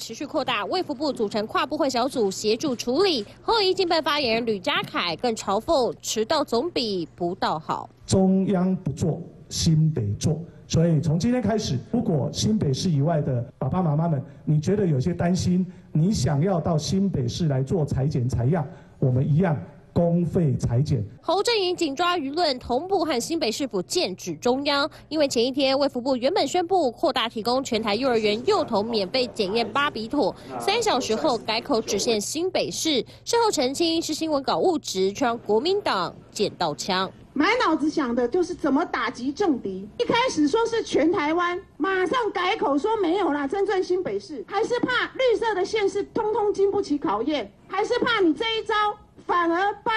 持续扩大，卫福部组成跨部会小组协助处理。侯友谊竞办发言人吕家凯更嘲讽：迟到总比不到好。中央不做，新北做。所以从今天开始，如果新北市以外的爸爸妈妈们，你觉得有些担心，你想要到新北市来做裁剪裁样，我们一样。公费裁剪，侯振营紧抓舆论，同步和新北市府剑指中央。因为前一天卫福部原本宣布扩大提供全台幼儿园幼童免费检验巴比妥，三小时后改口只限新北市，事后澄清是新闻稿误植，却让国民党捡到枪。满脑子想的就是怎么打击政敌。一开始说是全台湾，马上改口说没有啦，真正新北市，还是怕绿色的县市通通经不起考验，还是怕你这一招。反而帮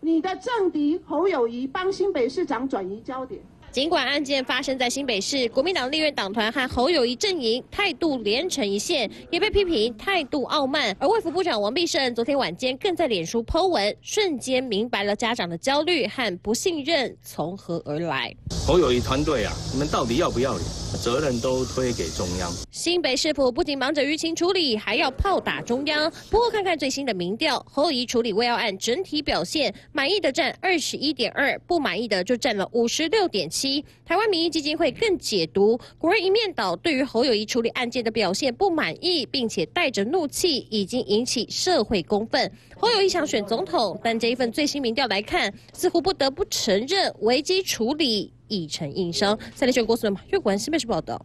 你的政敌侯友谊帮新北市长转移焦点。尽管案件发生在新北市，国民党立院党团和侯友谊阵营态度连成一线，也被批评态度傲慢。而卫福部长王必胜昨天晚间更在脸书 Po 文，瞬间明白了家长的焦虑和不信任从何而来。侯友谊团队啊，你们到底要不要脸？责任都推给中央。新北市府不仅忙着舆情处理，还要炮打中央。不过看看最新的民调，侯友谊处理未要案整体表现，满意的占二十一点二，不满意的就占了五十六点七。七台湾民意基金会更解读，国人一面倒对于侯友谊处理案件的表现不满意，并且带着怒气，已经引起社会公愤。侯友谊想选总统，但这一份最新民调来看，似乎不得不承认危机处理已成硬伤。三立新闻郭思马月关新北市报道。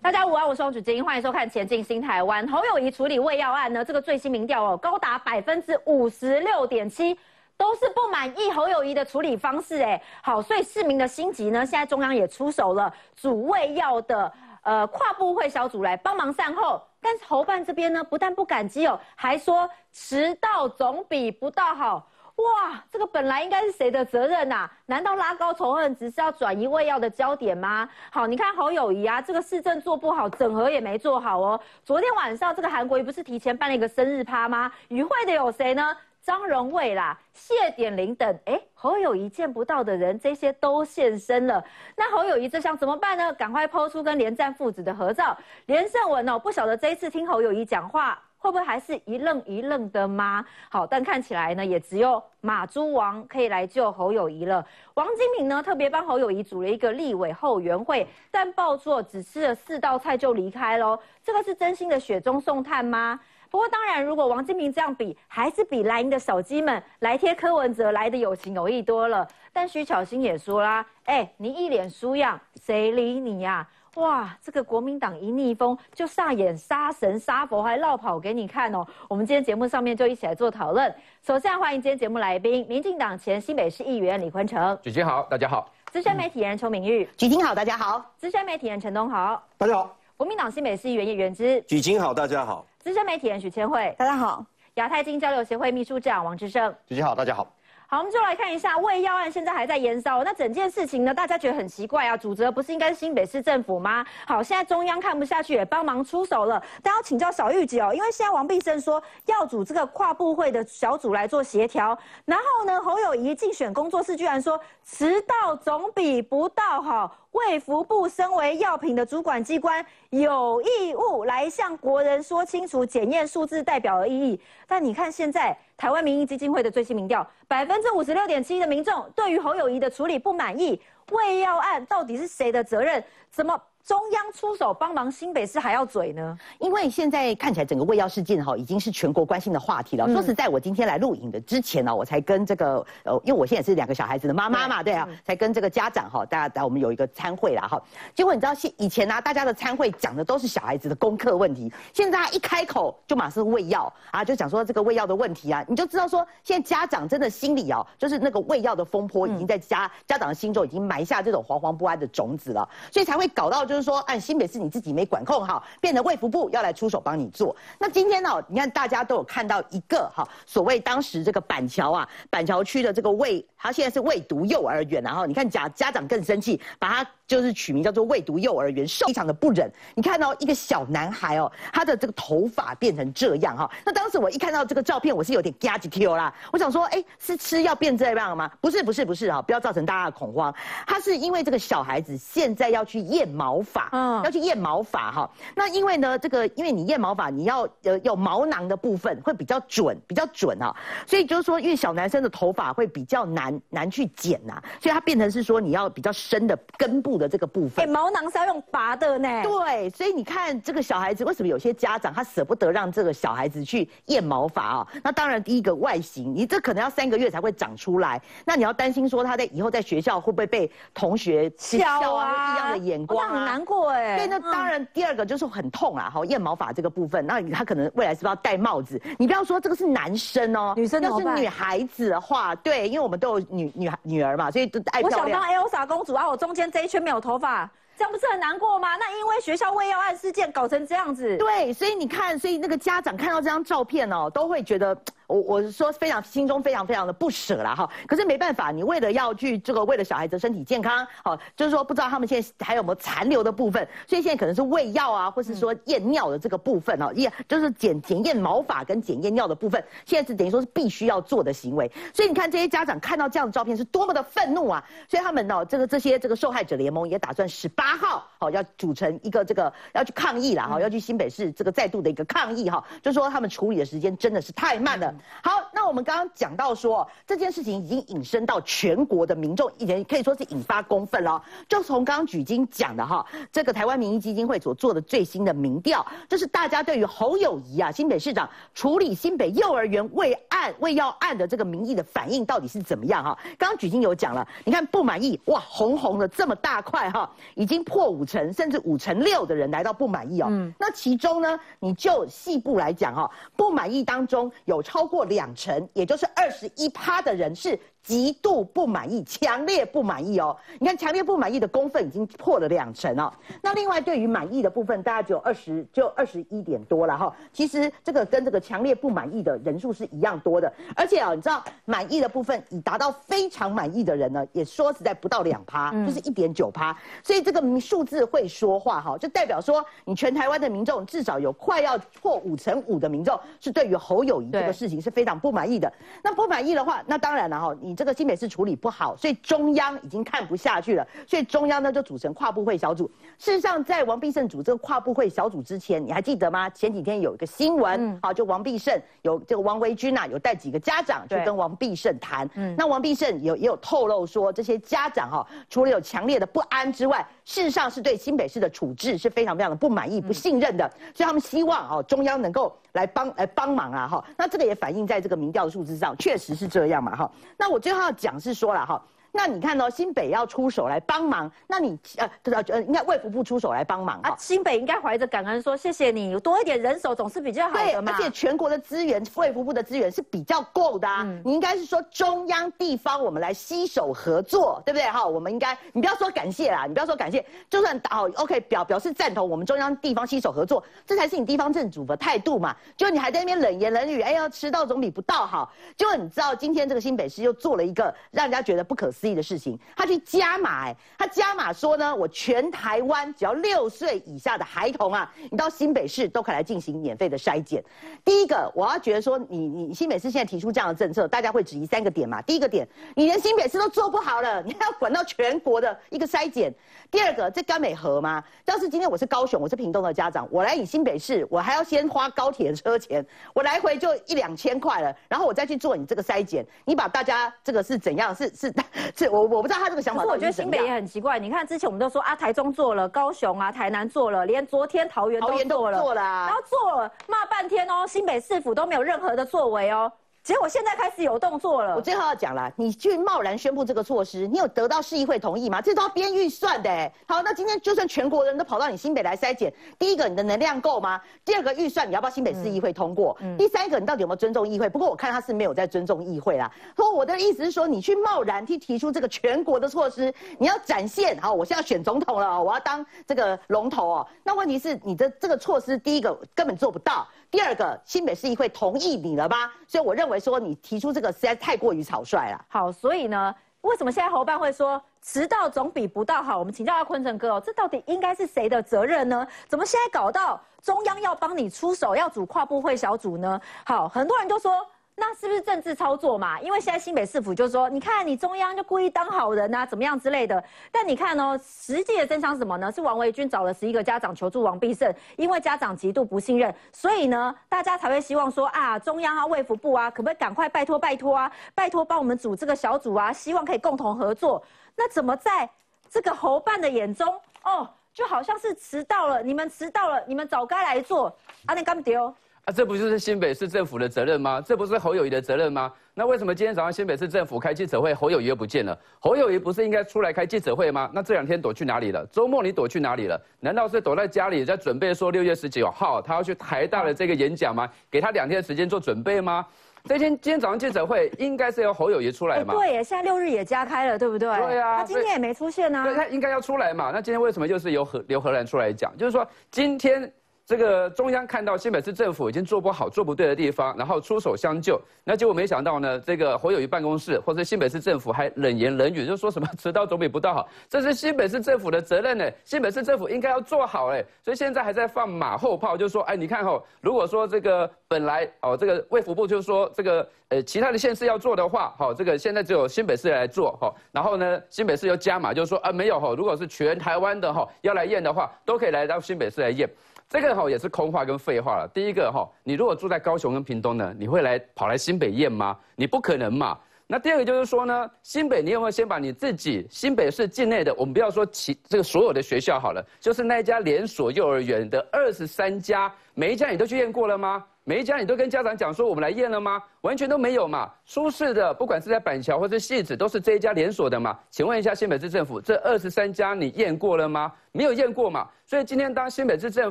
大家午安，我是王主金，欢迎收看《前进新台湾》。侯友谊处理胃药案呢，这个最新民调哦，高达百分之五十六点七。都是不满意侯友谊的处理方式，哎，好，所以市民的心急呢，现在中央也出手了，主卫要的呃跨部会小组来帮忙善后，但是侯办这边呢，不但不感激哦，还说迟到总比不到好，哇，这个本来应该是谁的责任呐？难道拉高仇恨只是要转移卫要的焦点吗？好，你看侯友谊啊，这个市政做不好，整合也没做好哦。昨天晚上这个韩国瑜不是提前办了一个生日趴吗？与会的有谁呢？张荣卫啦、谢点玲等，哎，侯友谊见不到的人，这些都现身了。那侯友谊这想怎么办呢？赶快抛出跟连战父子的合照。连胜文哦，不晓得这一次听侯友谊讲话，会不会还是一愣一愣的吗？好，但看起来呢，也只有马猪王可以来救侯友谊了。王金平呢，特别帮侯友谊组了一个立委后援会，但报错只吃了四道菜就离开喽。这个是真心的雪中送炭吗？不过当然，如果王金平这样比，还是比蓝营的手机们来贴柯文哲来的有情有义多了。但徐巧芯也说啦，哎，你一脸书样，谁理你呀？哇，这个国民党一逆风就上演杀神杀佛，还绕跑给你看哦。我们今天节目上面就一起来做讨论。首先欢迎今天节目来宾，民进党前新北市议员李坤城。举金好，大家好。资深媒体人邱明玉。举金好，大家好。资深媒体人陈东豪。大家好。国民党新北市议员叶元之。举金好，大家好。资深媒体人许千惠，大家好；亚太经交流协会秘书长王志胜，主持好，大家好。好，我们就来看一下胃药案，现在还在延烧。那整件事情呢，大家觉得很奇怪啊，主责不是应该是新北市政府吗？好，现在中央看不下去，也帮忙出手了。但要请教小玉姐哦，因为现在王必胜说要组这个跨部会的小组来做协调，然后呢，侯友谊竞选工作室居然说迟到总比不到好。卫福部身为药品的主管机关，有义务来向国人说清楚检验数字代表的意义。但你看现在台湾民意基金会的最新民调，百分之五十六点七的民众对于侯友谊的处理不满意。胃药案到底是谁的责任？怎么？中央出手帮忙，新北市还要嘴呢？因为现在看起来整个胃药事件哈，已经是全国关心的话题了。说实在，我今天来录影的之前呢，我才跟这个呃，因为我现在是两个小孩子的妈妈嘛，对啊，才跟这个家长哈，大家我们有一个参会啦哈。结果你知道，现以前呢，大家的参会讲的都是小孩子的功课问题，现在一开口就马上喂药啊，就讲说这个喂药的问题啊，你就知道说，现在家长真的心里哦，就是那个喂药的风波已经在家家长的心中已经埋下这种惶惶不安的种子了，所以才会搞到就是。就是说，哎新北市你自己没管控好，变得卫福部要来出手帮你做。那今天呢，你看大家都有看到一个哈，所谓当时这个板桥啊，板桥区的这个卫他现在是未读幼儿园，然后你看家家长更生气，把他就是取名叫做未读幼儿园，受非常的不忍。你看到一个小男孩哦，他的这个头发变成这样哈，那当时我一看到这个照片，我是有点嘎叽 Q 啦，我想说，哎，是吃药变这样吗？不是不是不是哈，不要造成大家的恐慌，他是因为这个小孩子现在要去验毛发，嗯，要去验毛发哈，那因为呢，这个因为你验毛发，你要呃有毛囊的部分会比较准，比较准哈，所以就是说，因为小男生的头发会比较难。难难去剪呐，所以它变成是说你要比较深的根部的这个部分。哎，毛囊是要用拔的呢。对，所以你看这个小孩子为什么有些家长他舍不得让这个小孩子去验毛发啊？那当然第一个外形，你这可能要三个月才会长出来，那你要担心说他在以后在学校会不会被同学笑啊，异样的眼光啊，很难过哎。对，那当然第二个就是很痛啊，好验毛发这个部分，那他可能未来是不是要戴帽子？你不要说这个是男生哦，女生要是女孩子的话，对，因为我们都有。女女孩女儿嘛，所以都爱漂亮。我想当 Elsa 公主啊，我中间这一圈没有头发，这样不是很难过吗？那因为学校未要案事件搞成这样子。对，所以你看，所以那个家长看到这张照片哦，都会觉得。我我是说非常心中非常非常的不舍啦哈，可是没办法，你为了要去这个为了小孩子身体健康，好，就是说不知道他们现在还有没有残留的部分，所以现在可能是喂药啊，或是说验尿的这个部分哦，验就是检检验毛发跟检验尿的部分，现在是等于说是必须要做的行为，所以你看这些家长看到这样的照片是多么的愤怒啊，所以他们呢这个这些这个受害者联盟也打算十八号好要组成一个这个要去抗议啦哈，要去新北市这个再度的一个抗议哈，就说他们处理的时间真的是太慢了。好，那我们刚刚讲到说这件事情已经引申到全国的民众，也可以说是引发公愤了。就从刚刚举金讲的哈，这个台湾民意基金会所做的最新的民调，就是大家对于侯友谊啊新北市长处理新北幼儿园未案未要案的这个民意的反应到底是怎么样哈？刚刚举金有讲了，你看不满意哇，红红的这么大块哈，已经破五成，甚至五成六的人来到不满意哦。嗯，那其中呢，你就细部来讲哈，不满意当中有超过两成，也就是二十一趴的人是。极度不满意，强烈不满意哦。你看，强烈不满意的公分已经破了两成哦。那另外对于满意的部分，大概只有二十，就二十一点多了哈。其实这个跟这个强烈不满意的人数是一样多的。而且啊，你知道满意的部分已达到非常满意的人呢，也说实在不到两趴，就是一点九趴。所以这个数字会说话哈，就代表说你全台湾的民众至少有快要破五成五的民众是对于侯友谊这个事情是非常不满意的。那不满意的话，那当然了哈，你。这个新北市处理不好，所以中央已经看不下去了，所以中央呢就组成跨部会小组。事实上，在王必胜组这个跨部会小组之前，你还记得吗？前几天有一个新闻，好，就王必胜有这个王维军呐，有带几个家长去跟王必胜谈。那王必胜有也有透露说，这些家长哈，除了有强烈的不安之外，事实上是对新北市的处置是非常非常的不满意、不信任的，所以他们希望哦中央能够来帮来帮忙啊哈。那这个也反映在这个民调的数字上，确实是这样嘛哈。那我。最后要讲是说了哈。那你看哦，新北要出手来帮忙，那你呃呃呃，应该卫福部出手来帮忙啊。新北应该怀着感恩说，谢谢你，多一点人手总是比较好的嘛。而且全国的资源，卫福部的资源是比较够的啊。你应该是说中央地方我们来携手合作，对不对哈？我们应该，你不要说感谢啦，你不要说感谢，就算打好 OK 表表示赞同，我们中央地方携手合作，这才是你地方政府的态度嘛。就你还在那边冷言冷语，哎呀，迟到总比不到好。就你知道今天这个新北市又做了一个让人家觉得不可思。的事情，他去加码，哎，他加码说呢，我全台湾只要六岁以下的孩童啊，你到新北市都可以来进行免费的筛检。第一个，我要觉得说，你你新北市现在提出这样的政策，大家会质疑三个点嘛。第一个点，你连新北市都做不好了，你还要管到全国的一个筛检。第二个，这甘美河吗？要是今天我是高雄，我是屏东的家长，我来你新北市，我还要先花高铁车钱，我来回就一两千块了，然后我再去做你这个筛检，你把大家这个是怎样？是是。是我我不知道他这个想法。可是我觉得新北也很奇怪，你看之前我们都说啊，台中做了，高雄啊，台南做了，连昨天桃园都做了，然后做了骂半天哦，新北市府都没有任何的作为哦。结果现在开始有动作了。我最后要讲了，你去贸然宣布这个措施，你有得到市议会同意吗？这都要编预算的。好，那今天就算全国人都跑到你新北来筛检，第一个你的能量够吗？第二个预算你要不要新北市议会通过？第三个你到底有没有尊重议会？不过我看他是没有在尊重议会啦。说我的意思是说，你去贸然去提出这个全国的措施，你要展现好，我现在选总统了，我要当这个龙头哦。那问题是你的这个措施，第一个根本做不到，第二个新北市议会同意你了吧？所以我认为。说你提出这个实在太过于草率了。好，所以呢，为什么现在侯办会说迟到总比不到好？我们请教下坤城哥哦，这到底应该是谁的责任呢？怎么现在搞到中央要帮你出手，要组跨部会小组呢？好，很多人都说。那是不是政治操作嘛？因为现在新北市府就说，你看你中央就故意当好人啊，怎么样之类的。但你看哦，实际的真相是什么呢？是王维军找了十一个家长求助王必胜，因为家长极度不信任，所以呢，大家才会希望说啊，中央啊、卫福部啊，可不可以赶快拜托拜托啊，拜托帮我们组这个小组啊，希望可以共同合作。那怎么在这个侯办的眼中，哦，就好像是迟到了，你们迟到了，你们早该来做，阿你干丢？啊，这不就是新北市政府的责任吗？这不是侯友谊的责任吗？那为什么今天早上新北市政府开记者会，侯友谊又不见了？侯友谊不是应该出来开记者会吗？那这两天躲去哪里了？周末你躲去哪里了？难道是躲在家里在准备说六月十九号他要去台大的这个演讲吗？给他两天的时间做准备吗？这天今天早上记者会应该是由侯友谊出来嘛？对，现在六日也加开了，对不对？对啊，他今天也没出现呢。对，他应该要出来嘛？那今天为什么又是由何刘荷兰出来讲？就是说今天。这个中央看到新北市政府已经做不好、做不对的地方，然后出手相救。那结果没想到呢，这个侯友谊办公室或者新北市政府还冷言冷语，就说什么迟到总比不到好，这是新北市政府的责任呢。新北市政府应该要做好哎，所以现在还在放马后炮，就说哎，你看哦，如果说这个本来哦，这个卫福部就说这个呃其他的县市要做的话，好，这个现在只有新北市来做哈，然后呢，新北市又加码，就说啊没有哈，如果是全台湾的哈要来验的话，都可以来到新北市来验。这个哈也是空话跟废话了。第一个哈，你如果住在高雄跟屏东呢，你会来跑来新北验吗？你不可能嘛。那第二个就是说呢，新北你有没有先把你自己新北市境内的，我们不要说其这个所有的学校好了，就是那一家连锁幼儿园的二十三家，每一家你都去验过了吗？每一家你都跟家长讲说我们来验了吗？完全都没有嘛。舒适的不管是在板桥或者戏子，都是这一家连锁的嘛。请问一下新北市政府，这二十三家你验过了吗？没有验过嘛。所以今天当新北市政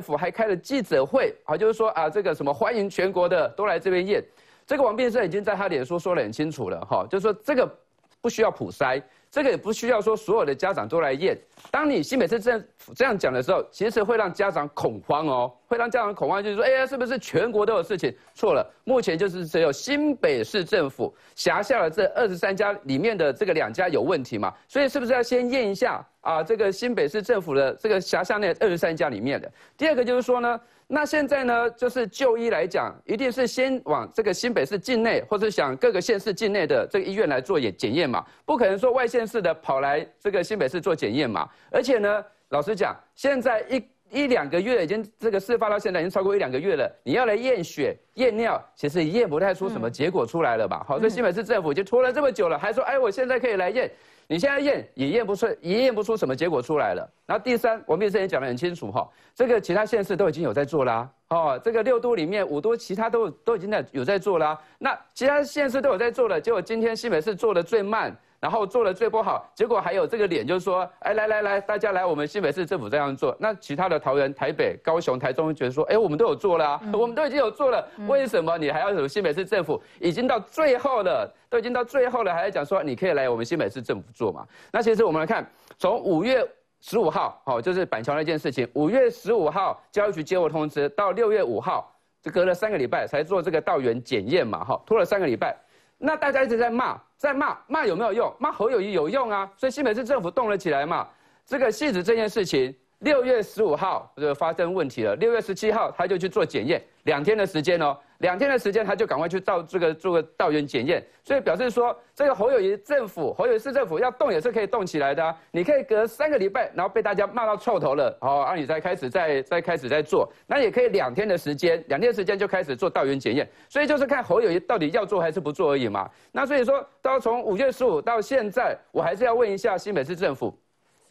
府还开了记者会，啊，就是说啊这个什么欢迎全国的都来这边验。这个王变生已经在他脸书说得很清楚了，哈，就是说这个不需要普筛。这个也不需要说所有的家长都来验。当你新北市政府这样讲的时候，其实会让家长恐慌哦，会让家长恐慌，就是说，哎呀，是不是全国都有事情？错了，目前就是只有新北市政府辖下的这二十三家里面的这个两家有问题嘛？所以是不是要先验一下啊？这个新北市政府的这个辖下那二十三家里面的。第二个就是说呢。那现在呢，就是就医来讲，一定是先往这个新北市境内，或者想各个县市境内的这个医院来做检检验嘛，不可能说外县市的跑来这个新北市做检验嘛。而且呢，老实讲，现在一一两个月已经这个事发到现在已经超过一两个月了，你要来验血验尿，其实验不太出什么结果出来了吧？好，这新北市政府已经拖了这么久了，还说哎，我现在可以来验。你现在验也验不出，也验不出什么结果出来了。然后第三，我们也之前讲得很清楚哈，这个其他县市都已经有在做啦，哦，这个六都里面五都其他都都已经在有在做啦。那其他县市都有在做了，结果今天新北市做的最慢。然后做的最不好，结果还有这个脸，就是说，哎，来来来，大家来我们新北市政府这样做。那其他的桃园、台北、高雄、台中觉得说，哎，我们都有做了啊，我们都已经有做了，为什么你还要什么新北市政府已经到最后了，都已经到最后了，还在讲说你可以来我们新北市政府做嘛？那其实我们来看，从五月十五号，好，就是板桥那件事情，五月十五号教育局接获通知，到六月五号，就隔了三个礼拜才做这个道源检验嘛，哈，拖了三个礼拜。那大家一直在骂，在骂，骂有没有用？骂侯友谊有用啊，所以新北市政府动了起来嘛。这个戏子这件事情，六月十五号就发生问题了，六月十七号他就去做检验，两天的时间哦。两天的时间，他就赶快去到这个做个道源检验，所以表示说，这个侯友谊政府、侯友谊市政府要动也是可以动起来的。你可以隔三个礼拜，然后被大家骂到臭头了，哦，让你再开始再再开始再做，那也可以两天的时间，两天时间就开始做道源检验。所以就是看侯友谊到底要做还是不做而已嘛。那所以说，到从五月十五到现在，我还是要问一下新北市政府，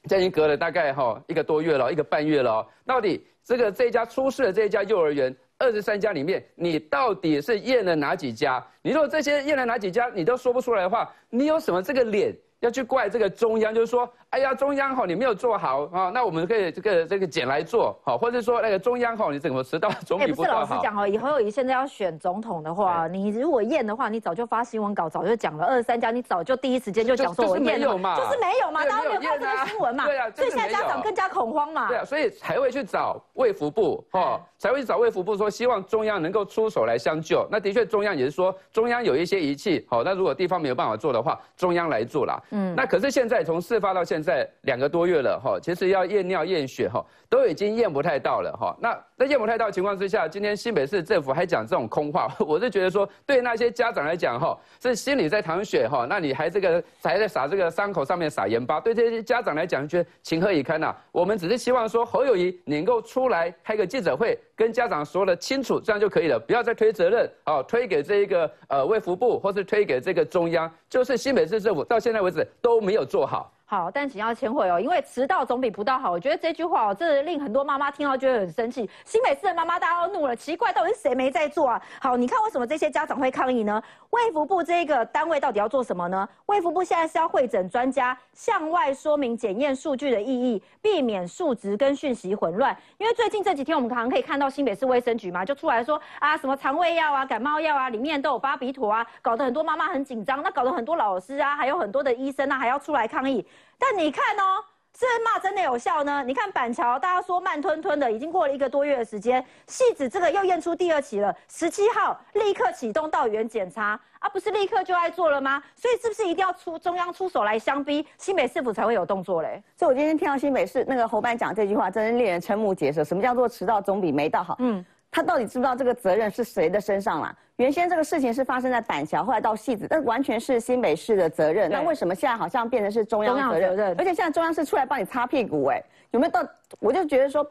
这已经隔了大概哈一个多月了，一个半月了，到底这个这家出事的这一家幼儿园。二十三家里面，你到底是验了哪几家？你如果这些验了哪几家，你都说不出来的话，你有什么这个脸要去怪这个中央，就是说，哎呀，中央哈你没有做好啊，那我们可以这个这个捡来做，好，或者说那个中央哈你怎么迟到 总比不是老实讲哦，以后你现在要选总统的话，你如果验的话，你早就发新闻稿，早就讲了二十三家，你早就第一时间就讲说我验了嘛，就是没有嘛，大家没有看这个新闻嘛，对啊，所以现在家长更加恐慌嘛，对啊，所以才会去找卫福部哈，才会去找卫福部说希望中央能够出手来相救。那的确中央也是说中央有一些仪器，好，那如果地方没有办法做的话，中央来做啦。嗯，那可是现在从事发到现在现在两个多月了哈，其实要验尿验血哈，都已经验不太到了哈。那在验不太到情况之下，今天新北市政府还讲这种空话，我是觉得说对那些家长来讲哈，是心里在淌血哈，那你还这个还在撒这个伤口上面撒盐巴，对这些家长来讲，觉得情何以堪呐？我们只是希望说侯友谊能够出来开个记者会，跟家长说的清楚，这样就可以了，不要再推责任哦，推给这一个呃卫福部，或是推给这个中央，就是新北市政府到现在为止都没有做好。好，但请要签会哦，因为迟到总比不到好。我觉得这句话哦，这令很多妈妈听到就会很生气。新北市的妈妈大家都怒了，奇怪，到底是谁没在做啊？好，你看为什么这些家长会抗议呢？卫福部这个单位到底要做什么呢？卫福部现在是要会诊专家，向外说明检验数据的意义，避免数值跟讯息混乱。因为最近这几天我们可能可以看到新北市卫生局嘛，就出来说啊，什么肠胃药啊、感冒药啊，里面都有巴比妥啊，搞得很多妈妈很紧张。那搞得很多老师啊，还有很多的医生啊，还要出来抗议。但你看哦，是骂真的有效呢？你看板桥，大家说慢吞吞的，已经过了一个多月的时间，戏子这个又验出第二期了，十七号立刻启动到园检查啊，不是立刻就爱做了吗？所以是不是一定要出中央出手来相逼，新北市府才会有动作嘞？所以我今天听到新北市那个侯班讲这句话，真是令人瞠目结舌。什么叫做迟到总比没到好？嗯。他到底知不知道这个责任是谁的身上啦？原先这个事情是发生在板桥，后来到戏子，那完全是新北市的责任。那为什么现在好像变成是中央责任？而且现在中央是出来帮你擦屁股，哎，有没有到？我就觉得说，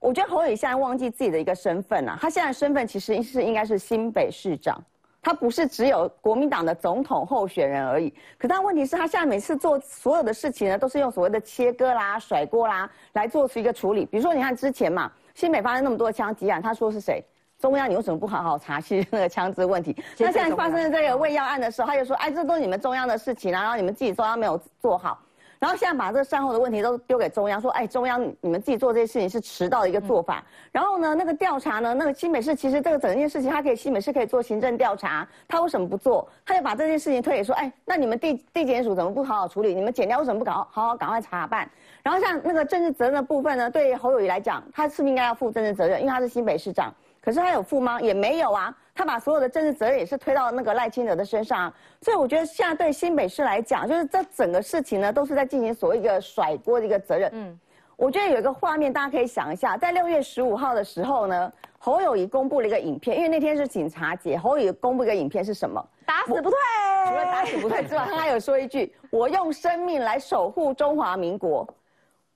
我觉得侯友现在忘记自己的一个身份了。他现在身份其实是应该是新北市长，他不是只有国民党的总统候选人而已。可他问题是他现在每次做所有的事情呢，都是用所谓的切割啦、甩锅啦来做出一个处理。比如说，你看之前嘛。新北发生那么多枪击案，他说是谁？中央你为什么不好好查去那个枪支问题？那现在发生这个喂药案的时候，他就说，哎，这都是你们中央的事情啊，然后你们自己中央没有做好，然后现在把这个善后的问题都丢给中央，说，哎，中央你们自己做这些事情是迟到的一个做法。然后呢，那个调查呢，那个新北市其实这个整件事情，他可以新北市可以做行政调查，他为什么不做？他就把这件事情推给说，哎，那你们地地检署怎么不好好处理？你们检调为什么不搞好好赶快查办？然后像那个政治责任的部分呢，对侯友谊来讲，他是不是应该要负政治责任？因为他是新北市长，可是他有负吗？也没有啊，他把所有的政治责任也是推到那个赖清德的身上。所以我觉得现在对新北市来讲，就是这整个事情呢，都是在进行所谓一个甩锅的一个责任。嗯，我觉得有一个画面，大家可以想一下，在六月十五号的时候呢，侯友谊公布了一个影片，因为那天是警察节，侯友谊公布一个影片是什么？打死不退。除了打死不退之外，他还有说一句：“我用生命来守护中华民国。”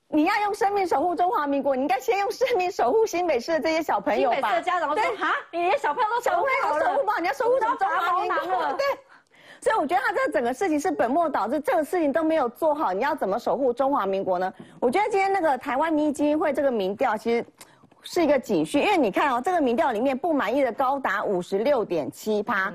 你要用生命守护中华民国，你应该先用生命守护新北市的这些小朋友吧。新北市的家长说：“哈，你连小朋友都守护好了，你要守护中华民国。”对，所以我觉得他这整个事情是本末倒置，这个事情都没有做好，你要怎么守护中华民国呢？我觉得今天那个台湾民意基金会这个民调其实是一个警讯，因为你看哦，这个民调里面不满意的高达五十六点七趴。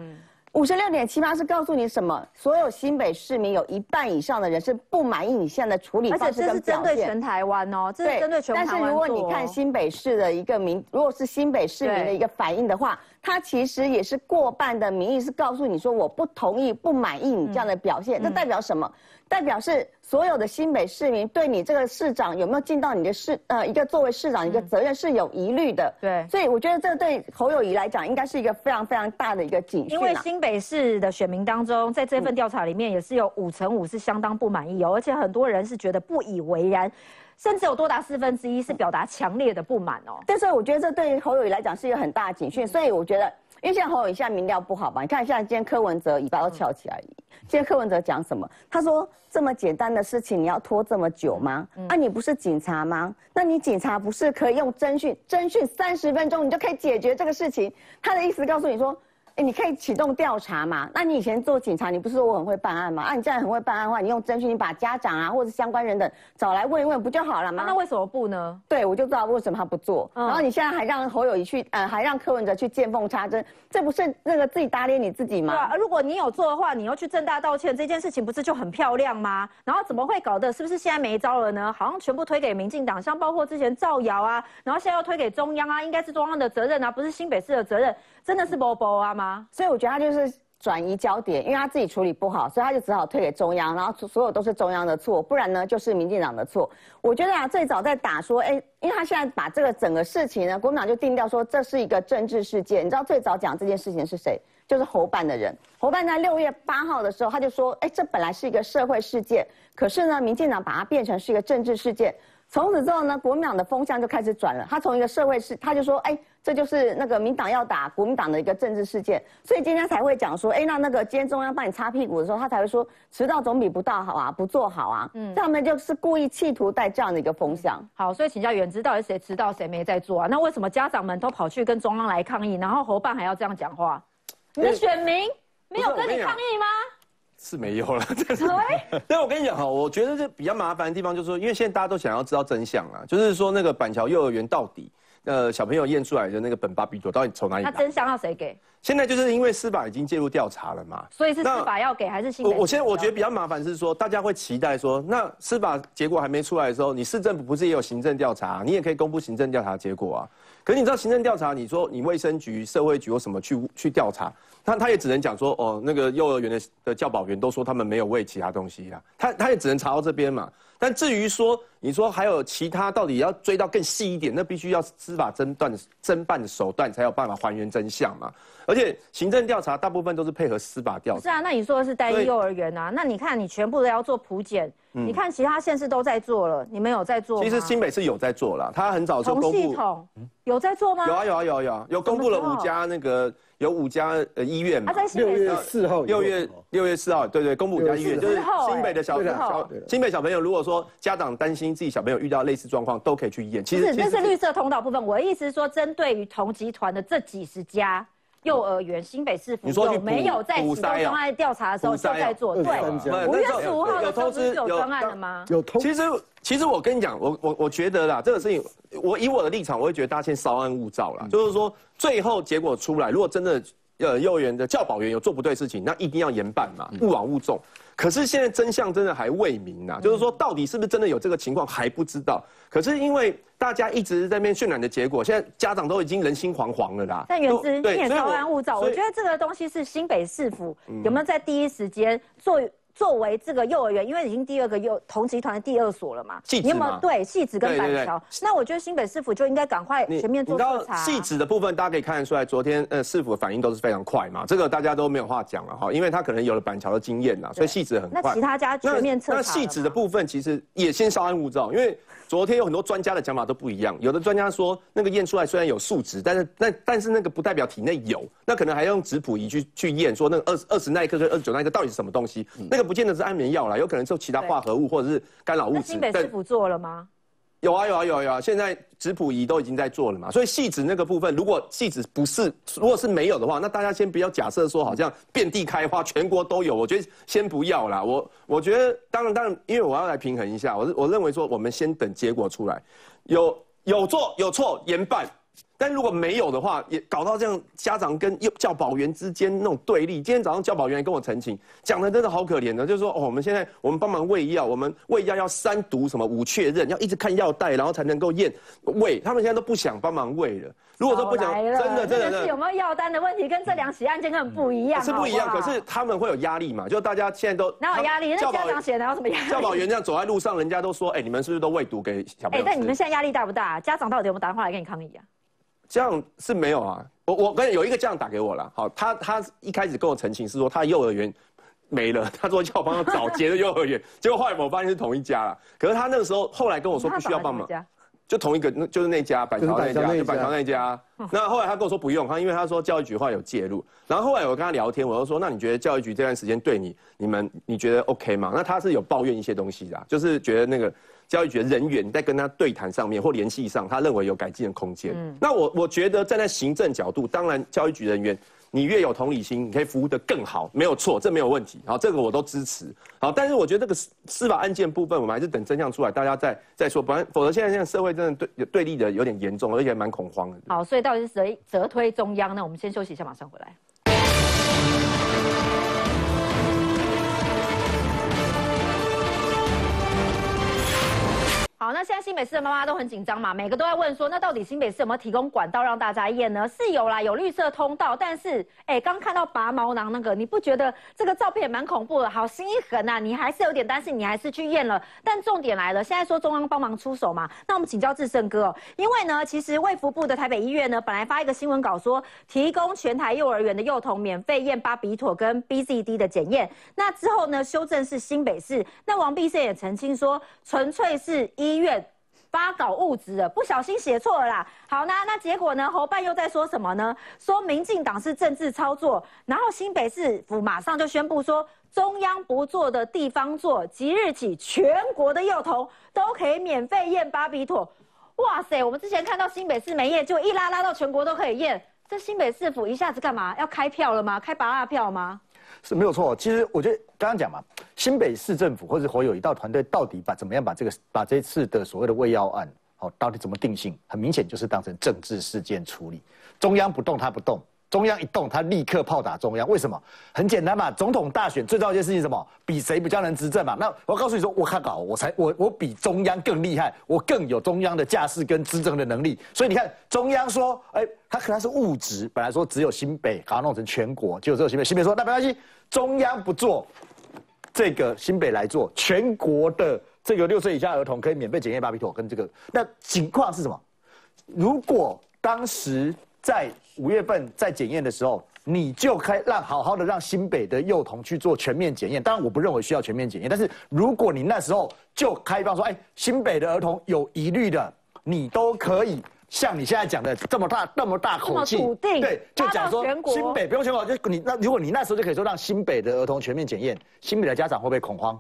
五十六点七八是告诉你什么？所有新北市民有一半以上的人是不满意你现在的处理方式跟表现。这是针对全台湾哦，这是针对全台湾。但是如果你看新北市的一个民，如果是新北市民的一个反应的话，它其实也是过半的民意是告诉你说我不同意、不满意你这样的表现。这代表什么？代表是所有的新北市民对你这个市长有没有尽到你的市呃一个作为市长一个责任是有疑虑的。对，所以我觉得这对侯友谊来讲应该是一个非常非常大的一个警讯。因为新北市的选民当中，在这份调查里面也是有五成五是相当不满意哦，而且很多人是觉得不以为然，甚至有多达四分之一是表达强烈的不满哦。但是我觉得这对侯友谊来讲是一个很大的警讯，所以我觉得。因为现在侯友宜现在民调不好吧？你看现在今天柯文哲尾巴都翘起来。今天柯文哲讲什么？他说这么简单的事情你要拖这么久吗？啊，你不是警察吗？那你警察不是可以用侦讯侦讯三十分钟你就可以解决这个事情？他的意思告诉你说。哎，你可以启动调查嘛？那你以前做警察，你不是说我很会办案吗？啊，你既然很会办案的话，你用侦讯，你把家长啊或者相关人等找来问一问，不就好了吗？那为什么不呢？对，我就知道为什么他不做。然后你现在还让侯友谊去，呃，还让柯文哲去见缝插针，这不是那个自己打脸你自己吗？对啊，如果你有做的话，你又去正大道歉，这件事情不是就很漂亮吗？然后怎么会搞的？是不是现在没招了呢？好像全部推给民进党，像包括之前造谣啊，然后现在又推给中央啊，应该是中央的责任啊，不是新北市的责任，真的是波波啊吗？所以我觉得他就是转移焦点，因为他自己处理不好，所以他就只好推给中央，然后所有都是中央的错，不然呢就是民进党的错。我觉得啊，最早在打说，哎，因为他现在把这个整个事情呢，国民党就定调说这是一个政治事件。你知道最早讲这件事情是谁？就是侯办的人。侯办在六月八号的时候，他就说，哎，这本来是一个社会事件，可是呢，民进党把它变成是一个政治事件。从此之后呢，国民党的风向就开始转了。他从一个社会事，他就说，哎，这就是那个民党要打国民党的一个政治事件。所以今天才会讲说，哎，那那个今天中央帮你擦屁股的时候，他才会说，迟到总比不到好啊，不做好啊。嗯，他们就是故意企图带这样的一个风向。好，所以请教原知到底谁迟到谁没在做啊？那为什么家长们都跑去跟中央来抗议，然后侯办还要这样讲话？你的选民没有跟你抗议吗？是没有了，但我跟你讲哈，我觉得这比较麻烦的地方就是说，因为现在大家都想要知道真相啊，就是说那个板桥幼儿园到底，呃，小朋友验出来的那个苯巴比妥到底从哪里来？那真相要谁给？现在就是因为司法已经介入调查了嘛，所以是司法要给还是新？我我现在我觉得比较麻烦是说，大家会期待说，那司法结果还没出来的时候，你市政府不是也有行政调查，你也可以公布行政调查结果啊。可是你知道行政调查，你说你卫生局、社会局有什么去去调查？他他也只能讲说，哦，那个幼儿园的的教保员都说他们没有喂其他东西啦，他他也只能查到这边嘛。但至于说，你说还有其他，到底要追到更细一点，那必须要司法侦断侦办的手段才有办法还原真相嘛。而且行政调查大部分都是配合司法调查。是啊，那你说的是单一幼儿园啊？那你看你全部都要做普检，你看其他县市都在做了，你们有在做其实新北是有在做了，他很早就公布。系统有在做吗？有啊有啊有啊有啊，有公布了五家那个。有五家呃医院嘛？六月四号，六月六月四号，对对，公布五家医院，就是新北的小小新北小朋友，如果说家长担心自己小朋友遇到类似状况，都可以去验。其实这是绿色通道部分，我的意思是说，针对于同集团的这几十家幼儿园，新北市府有没有在启动专案调查的时候就在做？对，五月十五号的通知有专案了吗？有通。其实其实我跟你讲，我我我觉得啦，这个事情，我以我的立场，我会觉得大家先稍安勿躁啦，就是说最后结果出来，如果真的。呃，幼儿园的教保员有做不对事情，那一定要严办嘛，勿往勿纵。可是现在真相真的还未明啊，就是说到底是不是真的有这个情况还不知道。可是因为大家一直在那边渲染的结果，现在家长都已经人心惶惶了啦。但原之你也稍安勿躁，我觉得这个东西是新北市府有没有在第一时间做。作为这个幼儿园，因为已经第二个幼同集团的第二所了嘛，你有没有对戏子跟板桥？那我觉得新北市府就应该赶快全面做调查。戏子的部分，大家可以看得出来，昨天呃市府的反应都是非常快嘛，这个大家都没有话讲了哈，因为他可能有了板桥的经验呐，所以戏子很快。那其他家全面测查。那戏子的部分其实也先稍安勿躁，因为。昨天有很多专家的讲法都不一样，有的专家说那个验出来虽然有数值，但是那但是那个不代表体内有，那可能还要用质谱仪去去验，说那个二二十奈克跟二十九奈克到底是什么东西？那个不见得是安眠药啦，有可能是其他化合物或者是干扰物质。新北师傅做了吗？有啊有啊有啊有啊！现在质谱仪都已经在做了嘛，所以细子那个部分，如果细子不是，如果是没有的话，那大家先不要假设说好像遍地开花，全国都有。我觉得先不要啦。我我觉得当然当然，因为我要来平衡一下，我我认为说，我们先等结果出来，有有做有错严办。但如果没有的话，也搞到这样，家长跟幼教保员之间那种对立。今天早上教保员跟我澄清，讲的真的好可怜的，就是说，哦，我们现在我们帮忙喂药，我们喂药要三读什么五确认，要一直看药袋，然后才能够验喂。他们现在都不想帮忙喂了。如果说不想，真的真的是有没有药单的问题，跟这两起案件根本不一样。是不一样，可是他们会有压力嘛？就大家现在都哪有压力？那家长写的有什么压力？教保员这样走在路上，人家都说，哎，你们是不是都喂毒给小朋友？哎，但你们现在压力大不大？家长到底有没有打电话来跟你抗议啊？这样是没有啊，我我跟有一个家长打给我了，好，他他一开始跟我澄清是说他幼儿园没了，他说叫我帮他找别的幼儿园，结果后来我发现是同一家了，可是他那个时候后来跟我说不需要帮忙，就同一个，那就是那家板桥那家，就板桥那家。那后来他跟我说不用，他因为他说教育局话有介入，然后后来我跟他聊天，我就说那你觉得教育局这段时间对你你们你觉得 OK 吗？那他是有抱怨一些东西的，就是觉得那个。教育局的人员在跟他对谈上面或联系上，他认为有改进的空间。嗯，那我我觉得站在行政角度，当然教育局人员你越有同理心，你可以服务的更好，没有错，这没有问题。好，这个我都支持。好，但是我觉得这个司司法案件部分，我们还是等真相出来，大家再再说，不然否则现在现在社会真的对对立的有点严重，而且蛮恐慌的。好，所以到底是谁责推中央呢？我们先休息一下，马上回来。好，那现在新北市的妈妈都很紧张嘛，每个都在问说，那到底新北市有没有提供管道让大家验呢？是有啦，有绿色通道，但是，哎，刚看到拔毛囊那个，你不觉得这个照片蛮恐怖的？好心一横呐，你还是有点担心，你还是去验了。但重点来了，现在说中央帮忙出手嘛，那我们请教志胜哥哦，因为呢，其实卫福部的台北医院呢，本来发一个新闻稿说，提供全台幼儿园的幼童免费验巴比妥跟 BCD 的检验，那之后呢，修正是新北市，那王必胜也澄清说，纯粹是医。医院发稿物质的，不小心写错了啦。好，那那结果呢？侯办又在说什么呢？说民进党是政治操作，然后新北市府马上就宣布说，中央不做的地方做，即日起全国的幼童都可以免费验巴比妥。哇塞，我们之前看到新北市没验，就一拉拉到全国都可以验，这新北市府一下子干嘛？要开票了吗？开拔蜡票吗？是没有错，其实我觉得刚刚讲嘛，新北市政府或者侯友一道团队到底把怎么样把这个把这次的所谓的卫药案，好到底怎么定性？很明显就是当成政治事件处理，中央不动他不动。中央一动，他立刻炮打中央。为什么？很简单嘛，总统大选最重要一件事情什么？比谁比较能执政嘛。那我告诉你说，我看稿，我才我我比中央更厉害，我更有中央的架势跟执政的能力。所以你看，中央说，哎，他可能是物质，本来说只有新北，把它弄成全国，就只有新北。新北说，那没关系，中央不做，这个新北来做，全国的这个六岁以下儿童可以免费检验巴比妥跟这个。那情况是什么？如果当时。在五月份在检验的时候，你就开让好好的让新北的幼童去做全面检验。当然，我不认为需要全面检验，但是如果你那时候就开放说，哎，新北的儿童有疑虑的，你都可以像你现在讲的这么大、这么大口气，对，就讲说新北不用全国，就你那如果你那时候就可以说让新北的儿童全面检验，新北的家长会不会恐慌？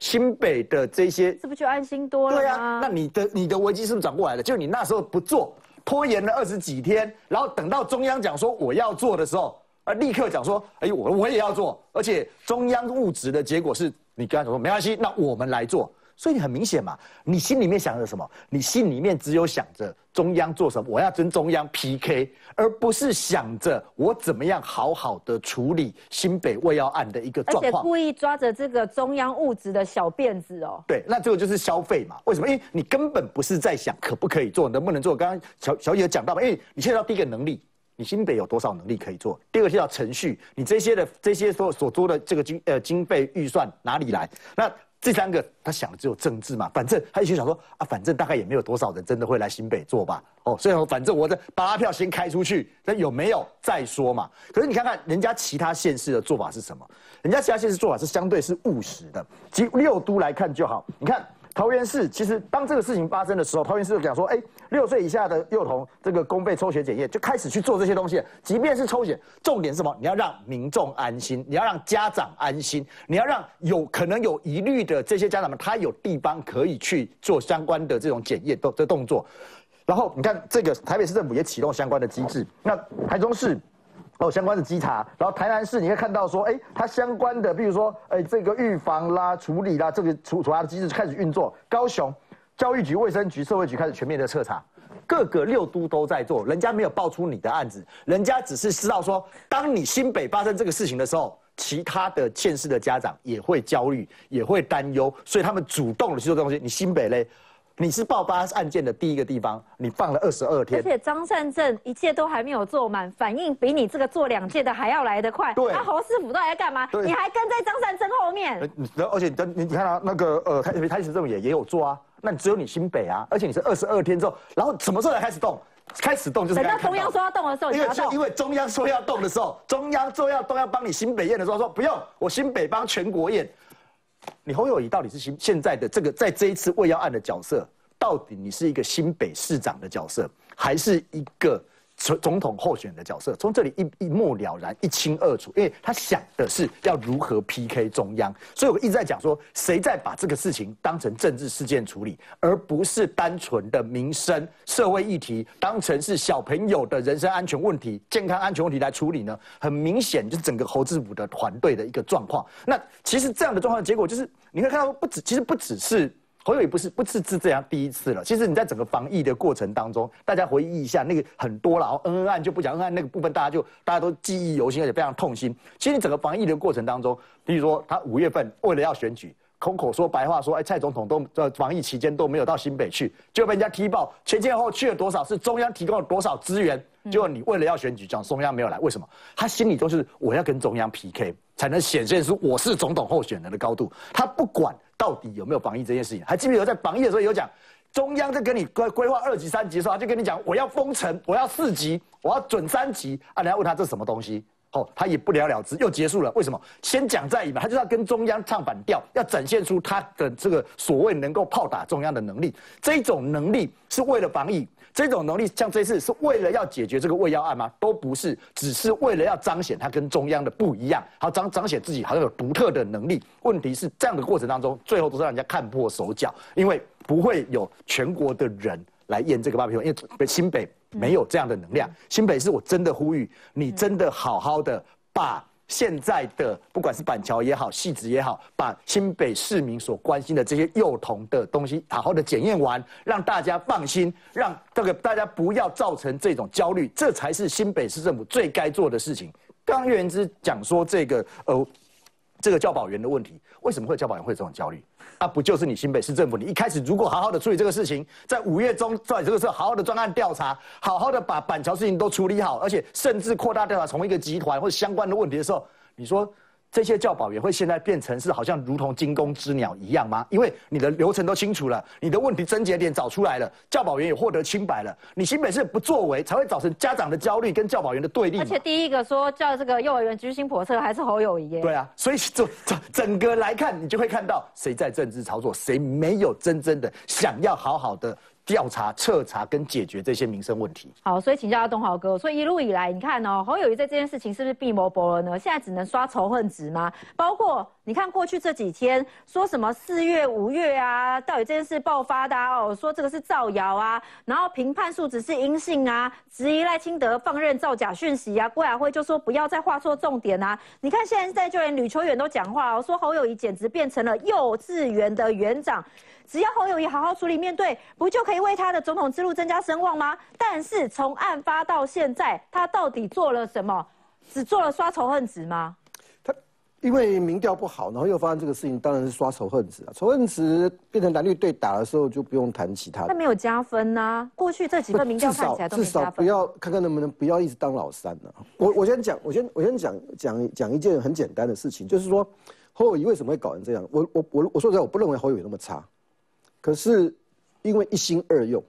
新北的这些是不是就安心多了？对啊，那你的你的危机是不是转过来了？就你那时候不做。拖延了二十几天，然后等到中央讲说我要做的时候，啊，立刻讲说，哎，我我也要做，而且中央物质的结果是你刚才说没关系，那我们来做。所以你很明显嘛，你心里面想着什么？你心里面只有想着中央做什么，我要跟中央 PK，而不是想着我怎么样好好的处理新北未药案的一个状况。而且故意抓着这个中央物质的小辫子哦。对，那这个就是消费嘛？为什么？因为你根本不是在想可不可以做，能不能做。刚刚小小野讲到嘛，因为你现在第一个能力，你新北有多少能力可以做？第二个叫程序，你这些的这些所所做的这个经呃经费预算哪里来？那。这三个，他想的只有政治嘛，反正他一心想说啊，反正大概也没有多少人真的会来新北做吧，哦，所以说反正我的八票先开出去，那有没有再说嘛？可是你看看人家其他县市的做法是什么？人家其他县市做法是相对是务实的，即六都来看就好，你看。桃园市其实当这个事情发生的时候，桃园市就讲说，哎，六岁以下的幼童这个公费抽血检验就开始去做这些东西。即便是抽血，重点是什么？你要让民众安心，你要让家长安心，你要让有可能有疑虑的这些家长们，他有地方可以去做相关的这种检验动这动作。然后你看，这个台北市政府也启动相关的机制。那台中市。哦，相关的稽查，然后台南市你会看到说，哎，它相关的，比如说，哎，这个预防啦、处理啦，这个处处罚的机制开始运作。高雄教育局、卫生局、社会局开始全面的彻查，各个六都都在做，人家没有爆出你的案子，人家只是知道说，当你新北发生这个事情的时候，其他的县市的家长也会焦虑，也会担忧，所以他们主动的去做这东西。你新北嘞？你是爆发案件的第一个地方，你放了二十二天，而且张善政一切都还没有做满，反应比你这个做两届的还要来得快。对，那侯师傅到底在干嘛？你还跟在张善政后面？而且你你看啊，那个呃，台台北政也也有做啊，那你只有你新北啊，而且你是二十二天之后，然后什么时候才开始动？开始动就是等到中央说要动的时候，因为因为中央说要动的时候，中央说要动要帮你新北验的时候说不用，我新北帮全国验。你侯友谊到底是新现在的这个在这一次未要案的角色？到底你是一个新北市长的角色，还是一个总总统候选的角色，从这里一一目了然、一清二楚，因为他想的是要如何 PK 中央，所以我一直在讲说，谁在把这个事情当成政治事件处理，而不是单纯的民生社会议题，当成是小朋友的人身安全问题、健康安全问题来处理呢？很明显，就是整个侯志武的团队的一个状况。那其实这样的状况结果就是，你会看到不止，其实不只是。侯友宜不是不是是这样第一次了。其实你在整个防疫的过程当中，大家回忆一下，那个很多了。恩恩案就不讲恩案那个部分，大家就大家都记忆犹新，而且非常痛心。其实你整个防疫的过程当中，比如说他五月份为了要选举，空口说白话说，哎，蔡总统都在防疫期间都没有到新北去，就被人家踢爆前前后去了多少，是中央提供了多少资源。结果你为了要选举，讲中央没有来，为什么？他心里都是我要跟中央 PK，才能显现出我是总统候选人的高度。他不管。到底有没有防疫这件事情？还记不记得在防疫的时候有讲，中央在跟你规规划二级、三级的时候，他就跟你讲，我要封城，我要四级，我要准三级啊！人家问他这什么东西，哦，他也不了了之，又结束了。为什么？先讲再赢嘛，他就要跟中央唱反调，要展现出他的这个所谓能够炮打中央的能力。这种能力是为了防疫。这种能力像这次是为了要解决这个胃药案吗？都不是，只是为了要彰显他跟中央的不一样，好彰彰显自己好像有独特的能力。问题是这样的过程当中，最后都是让人家看破手脚，因为不会有全国的人来验这个八皮因为新北没有这样的能量。新北是我真的呼吁你，真的好好的把。现在的不管是板桥也好，戏子也好，把新北市民所关心的这些幼童的东西好好的检验完，让大家放心，让这个大家不要造成这种焦虑，这才是新北市政府最该做的事情。刚刚岳元之讲说这个呃。这个教保员的问题，为什么会教保员会有这种焦虑？啊，不就是你新北市政府，你一开始如果好好的处理这个事情，在五月中在这个时候好好的专案调查，好好的把板桥事情都处理好，而且甚至扩大调查从一个集团或相关的问题的时候，你说？这些教保员会现在变成是好像如同惊弓之鸟一样吗？因为你的流程都清楚了，你的问题症结点找出来了，教保员也获得清白了，你新北市不作为，才会造成家长的焦虑跟教保员的对立。而且第一个说叫这个幼儿园居心叵测还是侯友谊。对啊，所以整整整个来看，你就会看到谁在政治操作，谁没有真正的想要好好的。调查、彻查跟解决这些民生问题。好，所以请教下东豪哥，所以一路以来，你看哦，侯友谊在这件事情是不是闭谋薄了呢？现在只能刷仇恨值吗？包括你看过去这几天说什么四月、五月啊，到底这件事爆发的啊哦，说这个是造谣啊，然后评判数值是阴性啊，质疑赖清德放任造假讯息啊，郭雅辉就说不要再画错重点啊。你看现在就连吕秋远都讲话哦，说侯友谊简直变成了幼稚园的园长。只要侯友谊好好处理面对，不就可以为他的总统之路增加声望吗？但是从案发到现在，他到底做了什么？只做了刷仇恨值吗？他因为民调不好，然后又发生这个事情，当然是刷仇恨值啊。仇恨值变成蓝绿对打的时候，就不用谈其他的。他没有加分呐。过去这几份民调看起来都至少不要看看能不能不要一直当老三呢。我我先讲，我先我先讲讲讲一件很简单的事情，就是说侯友谊为什么会搞成这样？我我我我说实在，我不认为侯友谊那么差。可是，因为一心二用，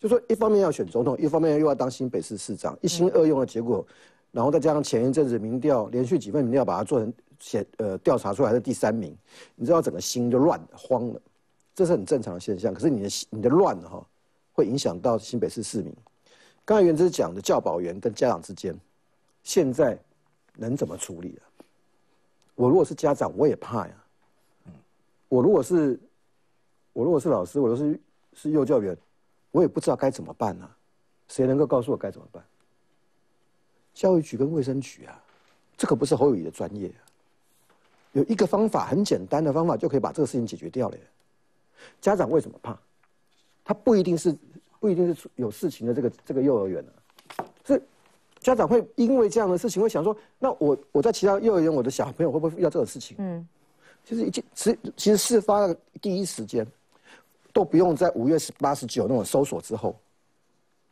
就说一方面要选总统，一方面又要当新北市市长，一心二用的结果，然后再加上前一阵子民调连续几份民调把它做成写呃调查出来的第三名，你知道整个心就乱慌了，这是很正常的现象。可是你的你的乱哈，会影响到新北市市民。刚才原之讲的教保员跟家长之间，现在能怎么处理啊？我如果是家长，我也怕呀。我如果是。我如果是老师，我都是是幼教员，我也不知道该怎么办呢？谁能够告诉我该怎么办？教育局跟卫生局啊，这可不是侯友谊的专业啊。有一个方法，很简单的方法就可以把这个事情解决掉了。家长为什么怕？他不一定是不一定是有事情的这个这个幼儿园啊，是家长会因为这样的事情会想说，那我我在其他幼儿园，我的小朋友会不会遇到这种事情？嗯，其实一件，其其实事发的第一时间。都不用在五月十八、十九那种搜索之后，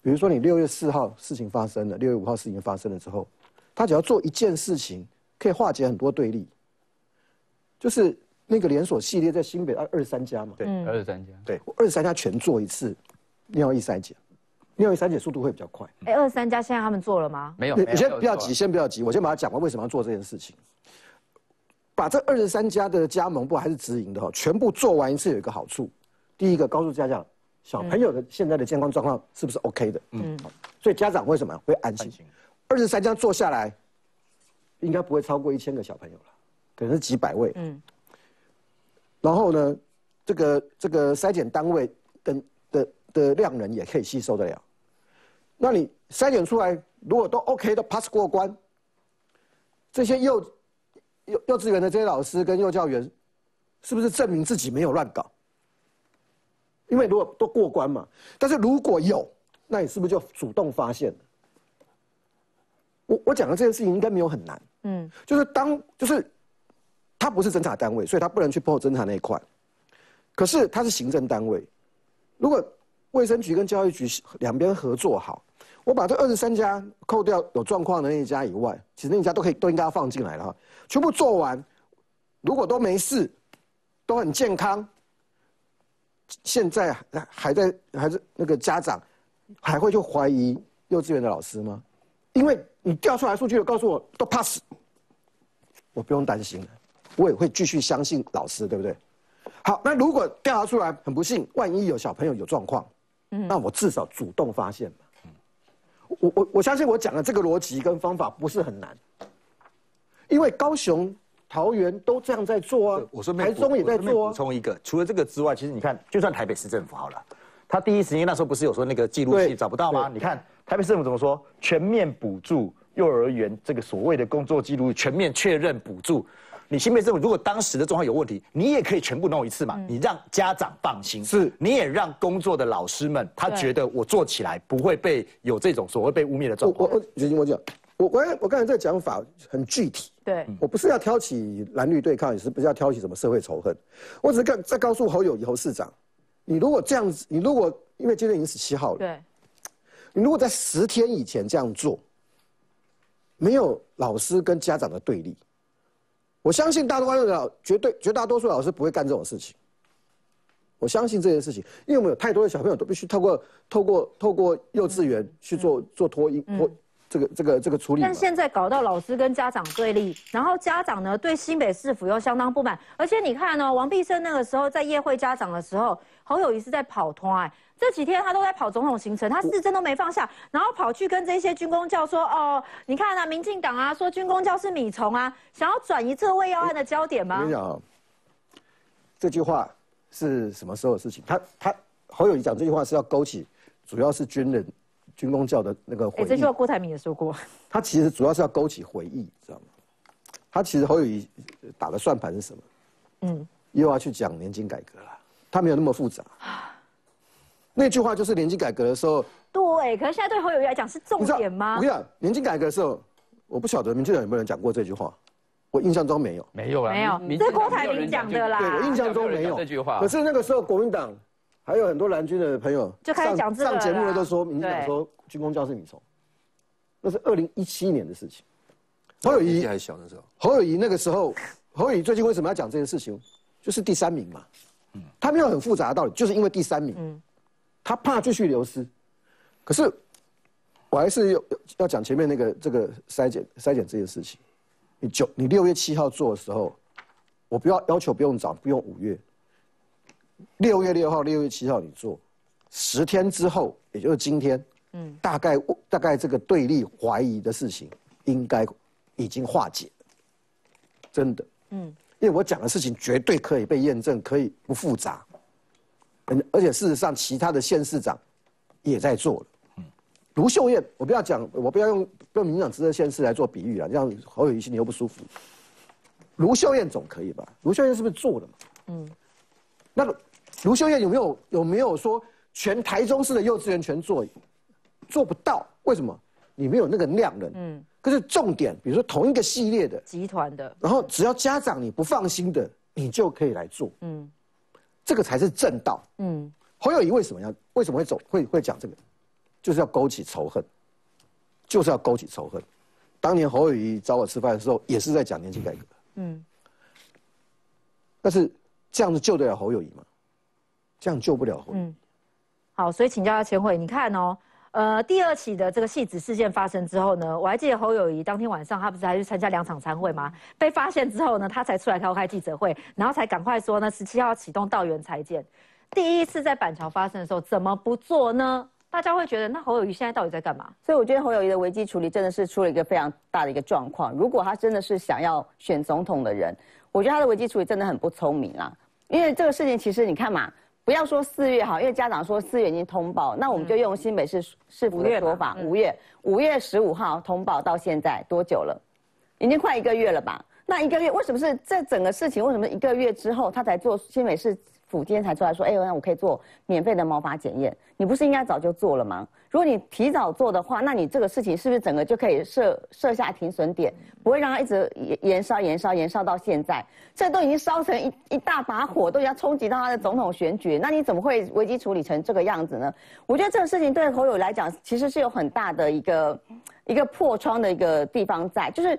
比如说你六月四号事情发生了，六月五号事情发生了之后，他只要做一件事情，可以化解很多对立。就是那个连锁系列在新北二二十三家嘛，对，二十三家，对，二十三家全做一次尿液筛检，尿液筛检速度会比较快。哎，二十三家现在他们做了吗？没有，你先不要急，先不要急，我先把它讲完为什么要做这件事情。把这二十三家的加盟部还是直营的哈，全部做完一次有一个好处。第一个告诉家长，小朋友的现在的健康状况是不是 OK 的？嗯，所以家长为什么会安心？二十三家做下来，应该不会超过一千个小朋友了，可能是几百位。嗯。然后呢，这个这个筛检单位跟的的量人也可以吸收得了。那你筛检出来，如果都 OK 的 pass 过关，这些幼幼幼稚园的这些老师跟幼教员，是不是证明自己没有乱搞？因为如果都过关嘛，但是如果有，那你是不是就主动发现？我我讲的这件事情应该没有很难，嗯，就是当就是他不是侦查单位，所以他不能去破侦查那一块，可是他是行政单位，如果卫生局跟教育局两边合作好。我把这二十三家扣掉有状况的那一家以外，其实那一家都可以都应该要放进来了哈。全部做完，如果都没事，都很健康，现在还在还是那个家长还会去怀疑幼稚园的老师吗？因为你调出来数据，告诉我都 pass，我不用担心了，我也会继续相信老师，对不对？好，那如果调查出来很不幸，万一有小朋友有状况，那我至少主动发现嘛。我我我相信我讲的这个逻辑跟方法不是很难，因为高雄、桃园都这样在做啊。我说台中也在做啊。补充一个，除了这个之外，其实你看，就算台北市政府好了，他第一时间那时候不是有说那个记录器找不到吗？你看台北市政府怎么说？全面补助幼儿园这个所谓的工作记录，全面确认补助。你新北政府如果当时的状况有问题，你也可以全部弄一次嘛，你让家长放心，是，你也让工作的老师们他觉得我做起来不会被有这种所谓被污蔑的状况。我我决定我讲，我我我刚才这个讲法很具体，对。我不是要挑起蓝绿对抗，也是不是要挑起什么社会仇恨，我只是告再告诉侯友以后市长，你如果这样子，你如果因为今天已经十七号了，对，你如果在十天以前这样做，没有老师跟家长的对立。我相信大多数老绝对绝大多数老师不会干这种事情。我相信这件事情，因为我们有太多的小朋友都必须透过透过透过幼稚园去做做托婴托这个这个这个处理。但现在搞到老师跟家长对立，然后家长呢对新北市府又相当不满，而且你看呢，王必胜那个时候在夜会家长的时候，侯友谊是在跑团哎。这几天他都在跑总统行程，他四针都没放下，然后跑去跟这些军工教说：“哦，你看啊，民进党啊，说军工教是米虫啊，想要转移这位要案的焦点吗？”我跟你讲啊，这句话是什么时候的事情？他他侯友谊讲这句话是要勾起，主要是军人军工教的那个回忆。这句话郭台铭也说过。他其实主要是要勾起回忆，知道吗？他其实侯友谊打的算盘是什么？嗯，又要去讲年金改革了，他没有那么复杂。那句话就是年金改革的时候，对。可是现在对侯友谊来讲是重点吗？我跟你讲，年金改革的时候，我不晓得民进党有没有人讲过这句话。我印象中没有，没有啊，没有。这郭台铭讲的啦。对我印象中没有这句话。可是那个时候国民党还有很多蓝军的朋友就开始讲这个上节目了，都说民进党说军工教是米虫。那是二零一七年的事情。侯友谊还小的时候，侯友谊那个时候，侯友谊最近为什么要讲这件事情？就是第三名嘛。嗯。他没有很复杂的道理，就是因为第三名。嗯。他怕继续流失，可是我还是要要讲前面那个这个筛检筛检这件事情。你九你六月七号做的时候，我不要要求不用早不用五月，六月六号六月七号你做，十天之后也就是今天，嗯，大概大概这个对立怀疑的事情应该已经化解，真的，嗯，因为我讲的事情绝对可以被验证，可以不复杂。嗯而且事实上，其他的县市长也在做了。卢秀燕，我不要讲，我不要用用民党执政县市来做比喻啊，这样侯友谊心里又不舒服。卢秀燕总可以吧？卢秀燕是不是做了嘛？嗯。那卢秀燕有没有有没有说全台中市的幼稚园全做？做不到，为什么？你没有那个量人。嗯。可是重点，比如说同一个系列的集团的，然后只要家长你不放心的，你就可以来做。嗯。这个才是正道。嗯，侯友谊为什么要为什么会走会会讲这个，就是要勾起仇恨，就是要勾起仇恨。当年侯友谊找我吃饭的时候，也是在讲年轻改革。嗯，但是这样子救得了侯友谊吗？这样救不了侯。嗯，好，所以请教下千惠，你看哦。呃，第二起的这个戏子事件发生之后呢，我还记得侯友谊当天晚上他不是还去参加两场参会吗？被发现之后呢，他才出来召开记者会，然后才赶快说呢，十七号启动道源裁剪。第一次在板桥发生的时候，怎么不做呢？大家会觉得那侯友谊现在到底在干嘛？所以我觉得侯友谊的危机处理真的是出了一个非常大的一个状况。如果他真的是想要选总统的人，我觉得他的危机处理真的很不聪明啊。因为这个事情其实你看嘛，不要说四月哈，因为家长说四月已经通报，那我们就用新北市市府的说法，五月五月十五号通报到现在多久了？已经快一个月了吧？那一个月为什么是这整个事情？为什么一个月之后他才做新北市府今天才出来说，哎，那我可以做免费的毛发检验？你不是应该早就做了吗？如果你提早做的话，那你这个事情是不是整个就可以设设下停损点，不会让它一直延延烧、延烧、延烧到现在？这都已经烧成一一大把火，都已经要冲击到他的总统选举，那你怎么会危机处理成这个样子呢？我觉得这个事情对侯友来讲，其实是有很大的一个一个破窗的一个地方在，就是。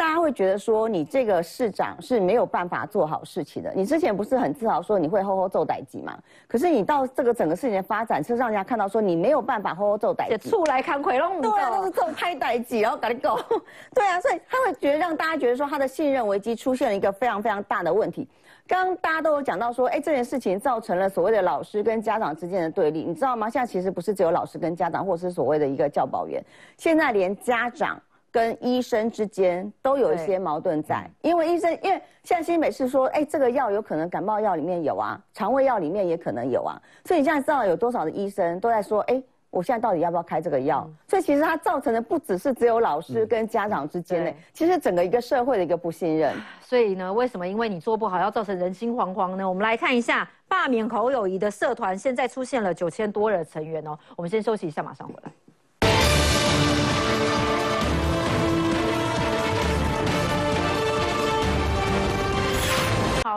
大家会觉得说你这个市长是没有办法做好事情的。你之前不是很自豪说你会吼吼揍歹机吗？可是你到这个整个事情的发展，是让人家看到说你没有办法吼吼揍歹机。出来看奎龙，对啊，都是揍拍歹机，然后赶紧走。对啊，所以他会觉得让大家觉得说他的信任危机出现了一个非常非常大的问题。刚刚大家都有讲到说，哎，这件事情造成了所谓的老师跟家长之间的对立，你知道吗？现在其实不是只有老师跟家长，或是所谓的一个教保员，现在连家长。跟医生之间都有一些矛盾在，因为医生，因为现在新北是说，哎，这个药有可能感冒药里面有啊，肠胃药里面也可能有啊，所以你现在知道有多少的医生都在说，哎，我现在到底要不要开这个药？所以其实它造成的不只是只有老师跟家长之间的，其实整个一个社会的一个不信任。所以呢，为什么因为你做不好要造成人心惶惶呢？我们来看一下罢免侯友谊的社团，现在出现了九千多人成员哦。我们先休息一下，马上回来。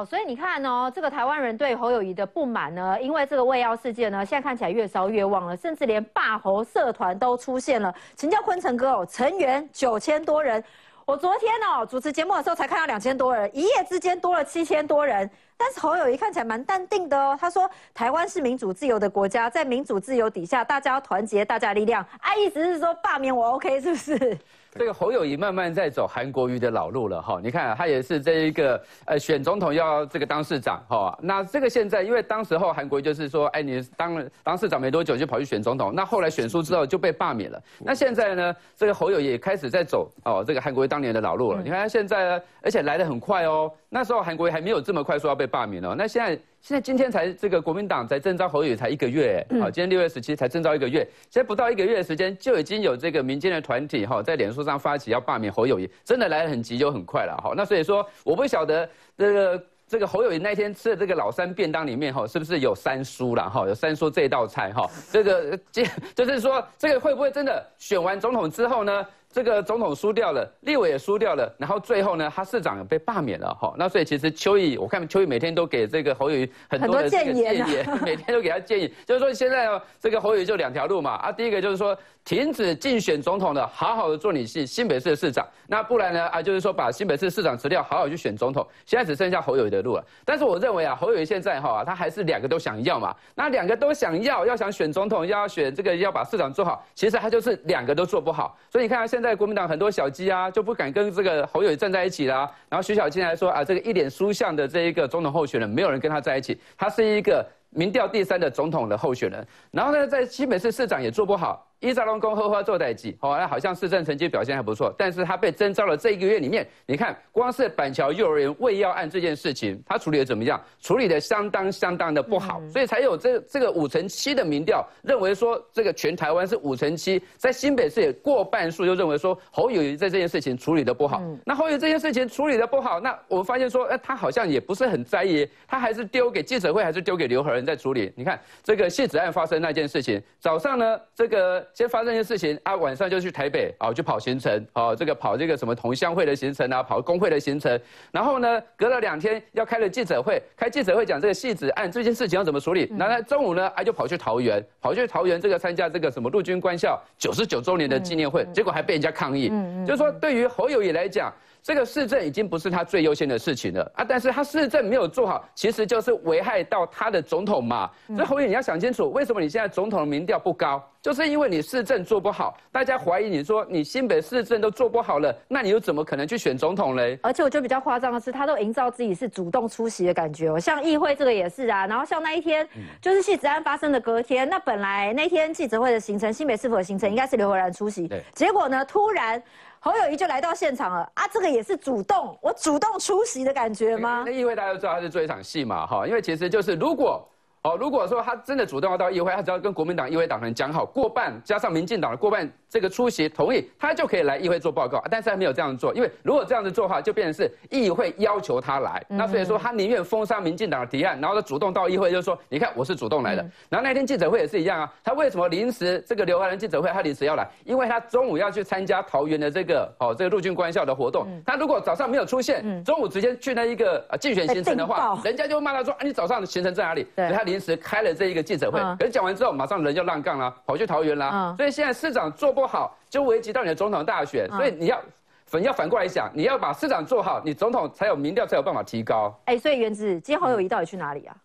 所以你看哦，这个台湾人对侯友谊的不满呢，因为这个卫药事件呢，现在看起来越烧越旺了，甚至连霸侯社团都出现了。请教坤成哥哦，成员九千多人，我昨天哦主持节目的时候才看到两千多人，一夜之间多了七千多人。但是侯友谊看起来蛮淡定的哦，他说台湾是民主自由的国家，在民主自由底下，大家要团结大家力量。啊，意思是说罢免我 OK 是不是？这个侯友谊慢慢在走韩国瑜的老路了哈，你看他也是这一个呃选总统要这个当市长哈，那这个现在因为当时候韩国瑜就是说，哎你当了当市长没多久就跑去选总统，那后来选输之后就被罢免了，那现在呢这个侯友谊也开始在走哦这个韩国瑜当年的老路了，你看他现在呢，而且来的很快哦，那时候韩国瑜还没有这么快说要被罢免哦，那现在。现在今天才这个国民党才征召侯友才一个月，好，今天六月十七才征召一个月，现在不到一个月的时间就已经有这个民间的团体哈在脸书上发起要罢免侯友谊，真的来得很急又很快了哈。那所以说我不晓得这个这个侯友谊那天吃的这个老三便当里面哈是不是有三叔了哈，有三叔这道菜哈，这个这就是说这个会不会真的选完总统之后呢？这个总统输掉了，立委也输掉了，然后最后呢，他市长被罢免了哈。那所以其实邱毅，我看邱毅每天都给这个侯友谊很多的建议，每天都给他建议，就是说现在哦，这个侯友谊就两条路嘛啊，第一个就是说停止竞选总统的，好好的做你新新北市的市长，那不然呢啊，就是说把新北市市长辞掉，好好去选总统。现在只剩下侯友谊的路了。但是我认为啊，侯友谊现在哈，他还是两个都想要嘛。那两个都想要，要想选总统，要选这个要把市长做好，其实他就是两个都做不好。所以你看他现在国民党很多小鸡啊就不敢跟这个侯友站在一起啦。然后徐小青还说啊，这个一脸书相的这一个总统候选人，没有人跟他在一起，他是一个民调第三的总统的候选人。然后呢，在新北市市长也做不好。伊扎龙公荷花做代记，哦，那好像市政成绩表现还不错，但是他被征召了这一个月里面，你看光是板桥幼儿园喂药案这件事情，他处理的怎么样？处理的相当相当的不好，所以才有这这个五成七的民调认为说这个全台湾是五成七，在新北市也过半数就认为说侯友谊在这件事情处理的不好。那侯友这件事情处理的不好，那我们发现说，哎，他好像也不是很在意，他还是丢给记者会，还是丢给刘和仁在处理。你看这个谢子案发生那件事情，早上呢这个。先发生一件事情啊，晚上就去台北啊，就跑行程啊，这个跑这个什么同乡会的行程啊，跑工会的行程，然后呢，隔了两天要开了记者会，开记者会讲这个戏子案这件事情要怎么处理，然后中午呢，啊就跑去桃园，跑去桃园这个参加这个什么陆军官校九十九周年的纪念会，结果还被人家抗议，就是说对于侯友谊来讲。这个市政已经不是他最优先的事情了啊！但是他市政没有做好，其实就是危害到他的总统嘛。所以侯友你要想清楚，为什么你现在总统的民调不高？就是因为你市政做不好，大家怀疑你说你新北市政都做不好了，那你又怎么可能去选总统嘞？而且我觉得比较夸张的是，他都营造自己是主动出席的感觉哦，像议会这个也是啊。然后像那一天，就是戏子案发生的隔天，那本来那天记者会的行程，新北市府的行程应该是刘和然出席，结果呢，突然侯友谊就来到现场了啊，这个也是主动，我主动出席的感觉吗？那议会大家都知道他是做一场戏嘛，哈，因为其实就是如果。哦，如果说他真的主动要到议会，他只要跟国民党议会党人讲好，过半加上民进党的过半这个出席同意，他就可以来议会做报告。但是他没有这样做，因为如果这样子做的话，就变成是议会要求他来。那所以说他宁愿封杀民进党的提案，然后他主动到议会，就是说，你看我是主动来的。然后那天记者会也是一样啊，他为什么临时这个刘华仁记者会他临时要来？因为他中午要去参加桃园的这个哦这个陆军官校的活动。他如果早上没有出现，中午直接去那一个竞选行程的话，人家就骂他说，啊你早上的行程在哪里？所以他临时开了这。一个记者会，可是讲完之后，马上人就浪杠了，跑去桃园啦。所以现在市长做不好，就危及到你的总统大选。所以你要反要反过来想，你要把市长做好，你总统才有民调才有办法提高。哎，所以原子今天侯友谊到底去哪里啊？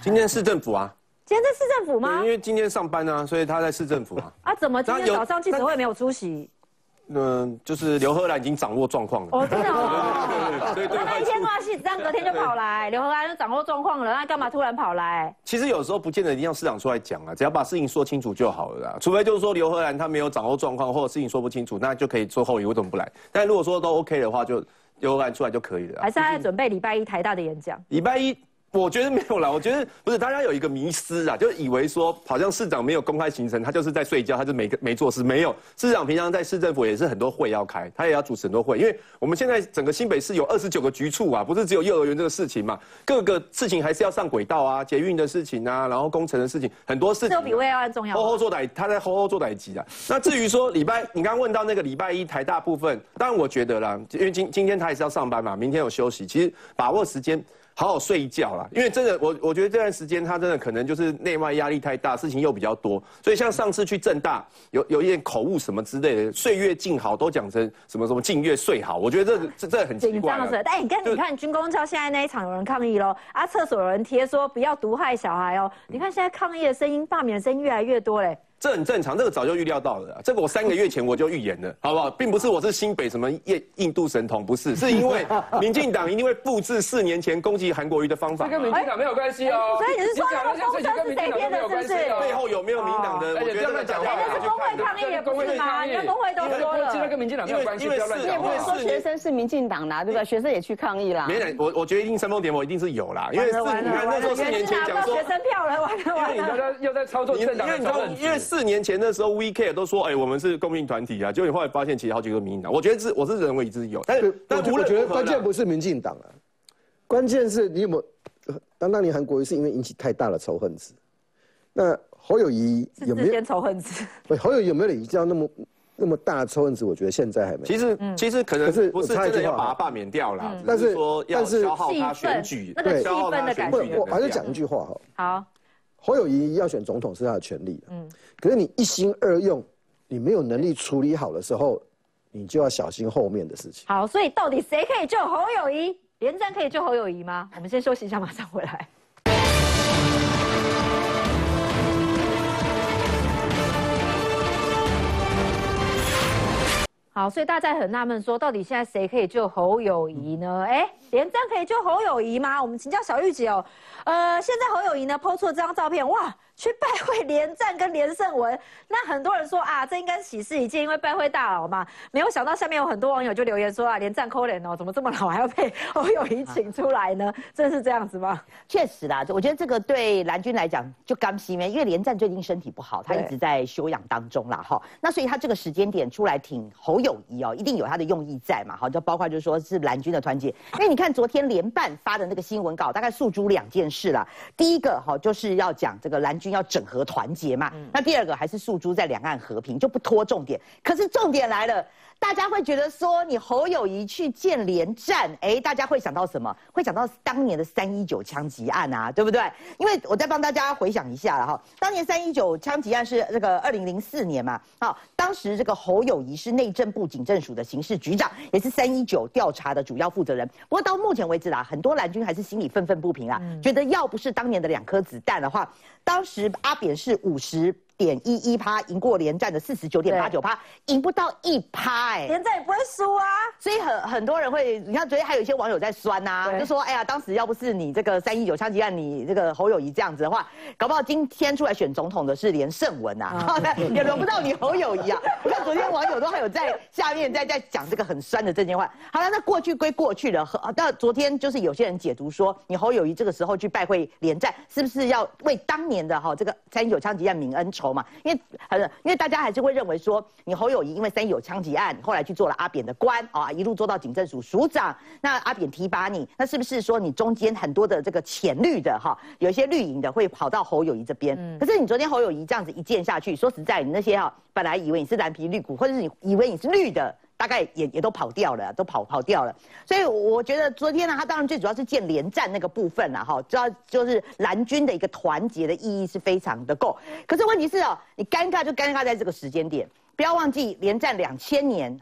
今天市政府啊？今天在市政府吗？因为今天上班啊，所以他在市政府啊。啊，怎么今天早上记者会没有出席？嗯，就是刘贺兰已经掌握状况了。哦，真的哦。对对对。那一天挂戏，这样隔天就跑来，刘贺兰就掌握状况了，那干嘛突然跑来？其实有时候不见得一定要市长出来讲啊，只要把事情说清楚就好了啦。除非就是说刘贺兰他没有掌握状况，或者事情说不清楚，那就可以做后移，为什么不来？但如果说都 OK 的话，就刘贺兰出来就可以了。还是他在准备礼拜一台大的演讲？礼拜一。我觉得没有啦，我觉得不是，大家有一个迷思啊，就以为说好像市长没有公开行程，他就是在睡觉，他就没没做事。没有，市长平常在市政府也是很多会要开，他也要主持很多会，因为我们现在整个新北市有二十九个局处啊，不是只有幼儿园这个事情嘛，各个事情还是要上轨道啊，捷运的事情啊，然后工程的事情，很多事情。都比胃要重要。后后做代，他在后后做代级啊。那至于说礼拜，你刚刚问到那个礼拜一台大部分，当然我觉得啦，因为今今天他也是要上班嘛，明天有休息，其实把握时间。好好睡一觉啦，因为真的，我我觉得这段时间他真的可能就是内外压力太大，事情又比较多，所以像上次去正大有有一点口误什么之类的，岁月静好都讲成什么什么静月睡好，我觉得这这这很。紧张哎，你看你看军工教现在那一场有人抗议喽，啊，厕所有人贴说不要毒害小孩哦，你看现在抗议的声音、罢免的声音越来越多嘞。这很正常，这个早就预料到了。这个我三个月前我就预言了，好不好？并不是我是新北什么印印度神童，不是，是因为民进党一定会复制四年前攻击韩国瑜的方法。这跟民进党没有关系哦。所以你是说那个风声是谁编的？是不是？背后有没有民党的？而且不要乱讲话。那是工会抗议也不是吗？因为工会都说了。这跟民进党没有关系，不要乱讲话。说学生是民进党的，对吧？学生也去抗议啦。没人，我我觉得一定煽风点火，一定是有啦。因为四，你看那时候四年前讲说学生票了，完了完了。又在操作政党的因为四年前的时候。We care 都说，哎，我们是公民团体啊，结果你后来发现，其实好几个民进党。我觉得是，我是认为一直有，但是，但我觉得关键不是民进党啊，关键是你有没有？当当年韩国瑜是因为引起太大的仇恨值，那侯友谊有没有仇恨值？侯友谊有没有累积到那么那么大的仇恨值？我觉得现在还没。其实，其实可能是不是真的要把他罢免掉了？但是说要消耗他选举，对，消耗他选举。我还是讲一句话哈。好。侯友谊要选总统是他的权利，嗯，可是你一心二用，你没有能力处理好的时候，你就要小心后面的事情。好，所以到底谁可以救侯友谊？连战可以救侯友谊吗？我们先休息一下，马上回来。好，所以大家很纳闷，说到底现在谁可以救侯友谊呢？哎，连战可以救侯友谊吗？我们请教小玉姐哦。呃，现在侯友谊呢抛出了这张照片，哇！去拜会连战跟连胜文，那很多人说啊，这应该喜事一件，因为拜会大佬嘛。没有想到下面有很多网友就留言说啊，连战抠脸哦，怎么这么老还要被 侯友谊请出来呢？真是这样子吗？确实啦，我觉得这个对蓝军来讲就刚熄灭，因为连战最近身体不好，他一直在休养当中啦，哈。那所以他这个时间点出来挺侯友谊哦，一定有他的用意在嘛，好，就包括就是说是蓝军的团结。因为你看昨天连办发的那个新闻稿，大概诉诸两件事啦。第一个哈就是要讲这个蓝军要整合团。结嘛，那第二个还是诉诸在两岸和平，就不拖重点。可是重点来了。大家会觉得说你侯友谊去建连战，哎，大家会想到什么？会想到当年的三一九枪击案啊，对不对？因为我再帮大家回想一下了哈，当年三一九枪击案是这个二零零四年嘛，好，当时这个侯友谊是内政部警政署的刑事局长，也是三一九调查的主要负责人。不过到目前为止啦，很多蓝军还是心里愤愤不平啊，觉得要不是当年的两颗子弹的话，当时十阿扁是五十点一一趴，赢过连战的四十九点八九趴，赢不到一趴哎，连战也不会输啊。所以很很多人会，你看昨天还有一些网友在酸呐、就说哎呀，当时要不是你这个三一九枪击案，你这个侯友谊这样子的话，搞不好今天出来选总统的是连胜文啊，也轮不到你侯友谊啊。你看昨天网友都还有在下面在在讲这个很酸的这件话。好了，那过去归过去了，和那昨天就是有些人解读说，你侯友谊这个时候去拜会连战，是不是要为当年的哈这个三一九枪击案泯恩仇嘛？因为很因为大家还是会认为说，你侯友谊因为三一九枪击案，后来去做了阿扁的官啊，一路做到警政署署长，那阿扁提拔你，那是不是说你中间很多的这个浅绿的哈，有一些绿营的会跑到侯友谊这边？可是你昨天侯友谊这样子一剑下去，说实在，你那些哈本来以为你是蓝皮绿骨，或者是你以为你是绿的。大概也也都跑掉了，都跑跑掉了，所以我觉得昨天呢，他当然最主要是建连战那个部分了哈，知道就是蓝军的一个团结的意义是非常的够。可是问题是哦，你尴尬就尴尬在这个时间点，不要忘记连战两千年